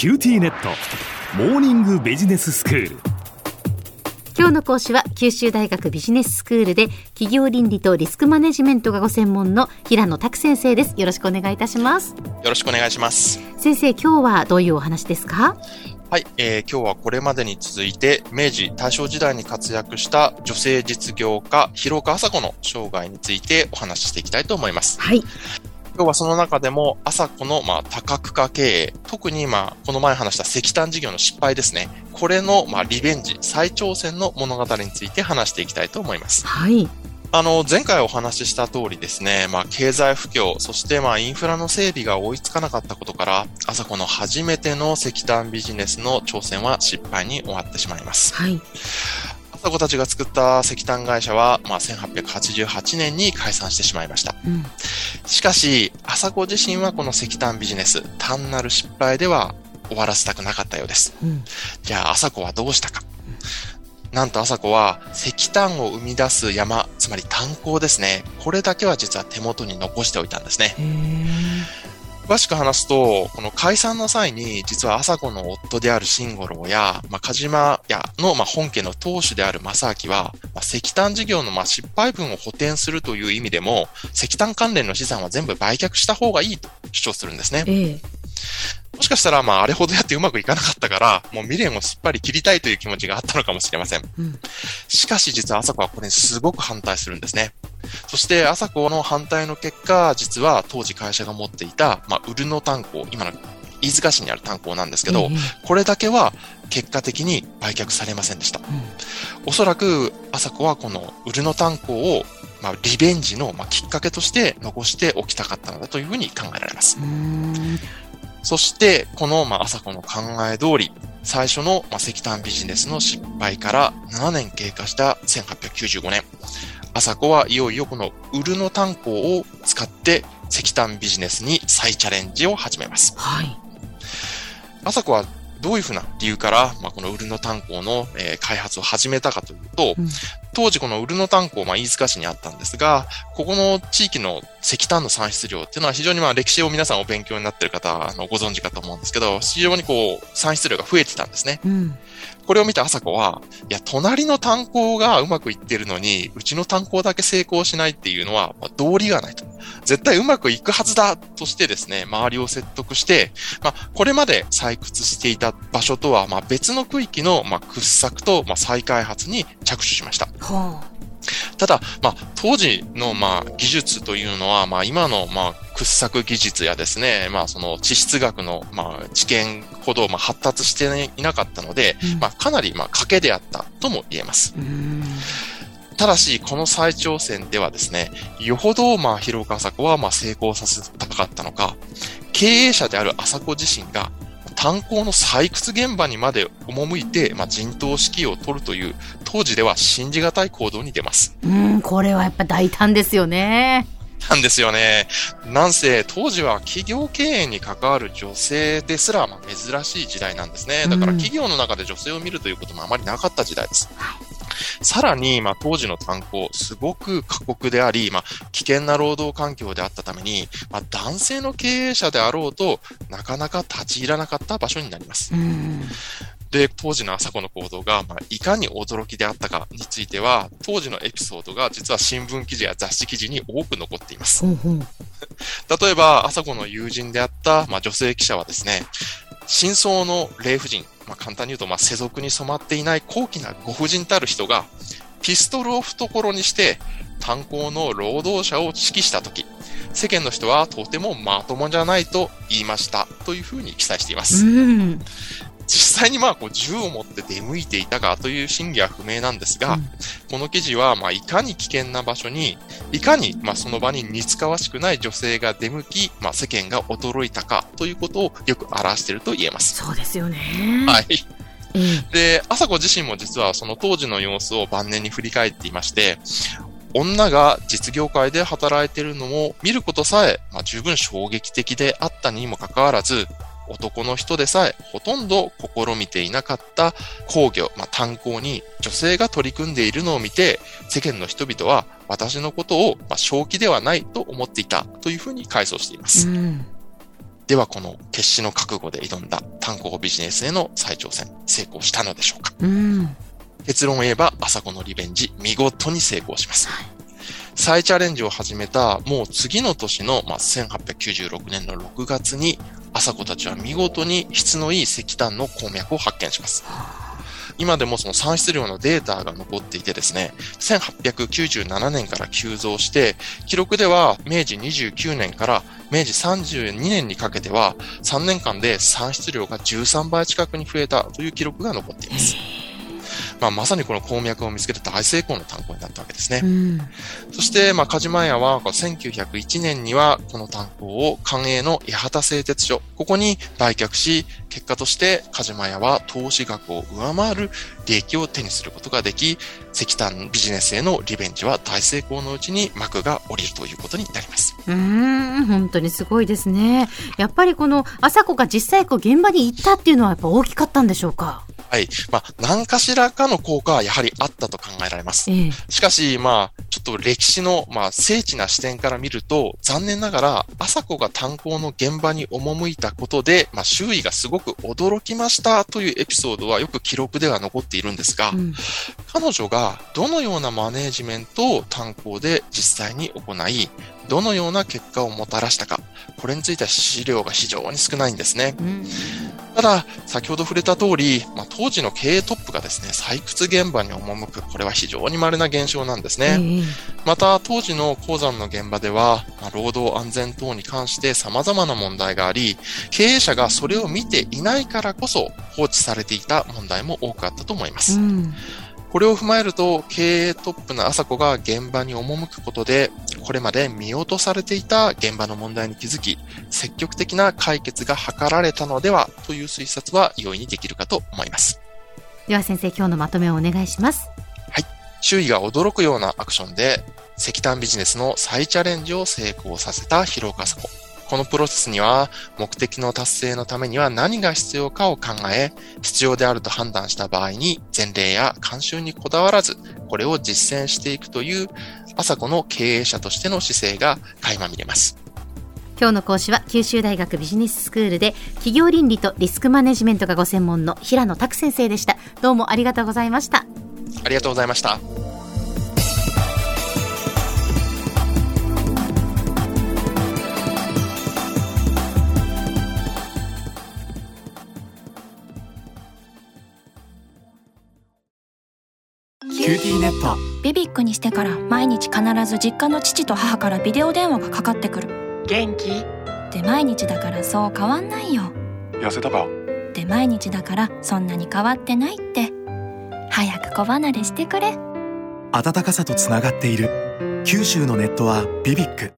QTnet。モーニングビジネススクール。今日の講師は九州大学ビジネススクールで企業倫理とリスクマネジメントがご専門の平野琢先生です。よろしくお願いいたします。よろしくお願いします。先生今日はどういうお話ですか？はい、えー、今日はこれまでに続いて明治大正時代に活躍した女性実業家広岡浅子の生涯についてお話ししていきたいと思います。はい今日はその中でも、朝子の、まあ、多角化経営、特に、まあ、この前話した石炭事業の失敗ですね。これの、まあ、リベンジ、再挑戦の物語について話していきたいと思います。はい。あの、前回お話しした通りですね、まあ、経済不況、そしてまあ、インフラの整備が追いつかなかったことから、朝子の初めての石炭ビジネスの挑戦は失敗に終わってしまいます。はい。朝子たちが作った石炭会社は、まあ、1888年に解散してしまいました。うん、しかし、朝子自身はこの石炭ビジネス、単なる失敗では終わらせたくなかったようです。うん、じゃあ、朝子はどうしたか。なんと朝子は石炭を生み出す山、つまり炭鉱ですね。これだけは実は手元に残しておいたんですね。詳しく話すと、この解散の際に、実は朝子の夫である慎五郎や、まあ、鹿島屋の、まあ、本家の当主である正明は、まあ、石炭事業の、まあ、失敗分を補填するという意味でも、石炭関連の資産は全部売却した方がいいと主張するんですね。ええもしかしたら、まあ、あれほどやってうまくいかなかったから、もう未練をすっぱり切りたいという気持ちがあったのかもしれません。うん、しかし、実は朝子はこれにすごく反対するんですね。そして、朝子の反対の結果、実は当時会社が持っていた、まあ、ウルノ炭鉱、今の飯塚市にある炭鉱なんですけど、うん、これだけは結果的に売却されませんでした。うん、おそらく、朝子はこのウルノ炭鉱をまあ、リベンジの、まあ、きっかけとして残しておきたかったのだというふうに考えられます。そして、この、まあ、朝子の考え通り、最初の、まあ、石炭ビジネスの失敗から7年経過した1895年、朝子はいよいよこのウルノ炭鉱を使って石炭ビジネスに再チャレンジを始めます。はい。朝子はどういうふうな理由から、まあ、このウルノ炭鉱の、えー、開発を始めたかというと、うん、当時このウルノ炭鉱、まあ、飯塚市にあったんですが、ここの地域の石炭の産出量っていうのは非常にまあ歴史を皆さんお勉強になっている方、あのご存知かと思うんですけど、非常にこう産出量が増えてたんですね。うん、これを見た朝子は、いや、隣の炭鉱がうまくいってるのに、うちの炭鉱だけ成功しないっていうのは、まあ、道理がないと。絶対うまくいくはずだとしてですね、周りを説得して、まあ、これまで採掘していた場所とは、まあ、別の区域の、まあ、掘削と、まあ、再開発に着手しました。はあただ、まあ、当時の、まあ、技術というのは、まあ、今の、まあ、掘削技術やですね、まあ、その地質学の、まあ、知見ほど、まあ、発達していなかったので、うん、まあ、かなり、まあ、賭けであったとも言えます。ただし、この再挑戦ではですね、よほど、まあ、広岡麻子は、まあ、成功させたかったのか、経営者である麻子自身が、炭鉱の採掘現場にまで赴いて、まあ、陣頭指揮を取るという、当時では信じがたい行動に出ます。うん、これはやっぱ大胆ですよね。なんですよね。なんせ、当時は企業経営に関わる女性ですら、まあ、珍しい時代なんですね。だから企業の中で女性を見るということもあまりなかった時代です。さらに、まあ、当時の炭鉱、すごく過酷であり、まあ、危険な労働環境であったために、まあ、男性の経営者であろうとなかなか立ち入らなかった場所になります。で、当時の朝子の行動が、まあ、いかに驚きであったかについては、当時のエピソードが実は新聞記事や雑誌記事に多く残っています。例えば、朝子の友人であった、まあ、女性記者はですね、真相の霊婦人、まあ、簡単に言うと、まあ、世俗に染まっていない高貴なご婦人たる人が、ピストルを懐にして、炭鉱の労働者を指揮したとき、世間の人はとてもまともじゃないと言いましたというふうに記載しています。実際にまあこう銃を持って出向いていたかという真偽は不明なんですが、うん、この記事はまあいかに危険な場所に、いかにまあその場に似つかわしくない女性が出向き、まあ、世間が驚いたかということをよく表していると言えます。そうですよね。はい。で、朝子自身も実はその当時の様子を晩年に振り返っていまして、女が実業界で働いているのも見ることさえ、まあ、十分衝撃的であったにもかかわらず、男の人でさえほとんど試みていなかった工業、まあ、炭鉱に女性が取り組んでいるのを見て、世間の人々は私のことを、まあ、正気ではないと思っていたというふうに回想しています。うんではこの決死の覚悟で挑んだ炭鉱ビジネスへの再挑戦、成功したのでしょうか、うん、結論を言えば、朝子のリベンジ、見事に成功します。再チャレンジを始めた、もう次の年の、まあ、1896年の6月に、朝子たちは見事に質のいい石炭の鉱脈を発見します。今でもその産出量のデータが残っていてですね、1897年から急増して、記録では明治29年から明治32年にかけては3年間で産出量が13倍近くに増えたという記録が残っています。まあ、まさにこの鉱脈を見つけて大成功の炭鉱になったわけですね。うん、そして、まあ、カジマヤは、1901年には、この炭鉱を官営の八幡製鉄所、ここに売却し、結果としてカジマヤは投資額を上回る利益を手にすることができ、石炭ビジネスへのリベンジは大成功のうちに幕が降りるということになります。うん、本当にすごいですね。やっぱりこの朝子が実際こう現場に行ったっていうのはやっぱ大きかったんでしょうかはい。まあ、何かしらかの効果はやはりあったと考えられます。えしかし、まあ、ちょっと歴史の、まあ、精緻な視点から見ると、残念ながら、朝子が炭鉱の現場に赴いたことで、まあ、周囲がすごく驚きましたというエピソードはよく記録では残っているんですが、うん、彼女がどのようなマネージメントを炭鉱で実際に行い、どのような結果をもたらしたか、これについては資料が非常に少ないんですね。うんただ、先ほど触れた通り、まあ、当時の経営トップがですね、採掘現場に赴く、これは非常に稀な現象なんですね。また、当時の鉱山の現場では、まあ、労働安全等に関して様々な問題があり、経営者がそれを見ていないからこそ放置されていた問題も多くあったと思います。うんこれを踏まえると、経営トップの朝子が現場に赴くことで、これまで見落とされていた現場の問題に気づき、積極的な解決が図られたのではという推察は容易にできるかと思います。では先生、今日のまとめをお願いします。はい。周囲が驚くようなアクションで、石炭ビジネスの再チャレンジを成功させた広岡朝子。このプロセスには目的の達成のためには何が必要かを考え、必要であると判断した場合に前例や慣習にこだわらず、これを実践していくという、朝子の経営者としての姿勢が垣間見れます。今日の講師は九州大学ビジネススクールで企業倫理とリスクマネジメントがご専門の平野拓先生でした。どうもありがとうございました。ありがとうございました。QTnet。 BBIQにしてから毎日必ず実家の父と母からビデオ電話がかかってくる。元気？で毎日だからそう変わんないよ。痩せたか？で毎日だからそんなに変わってないって。早く子離れしてくれ。暖かさとつながっている。九州のネットは BBIQ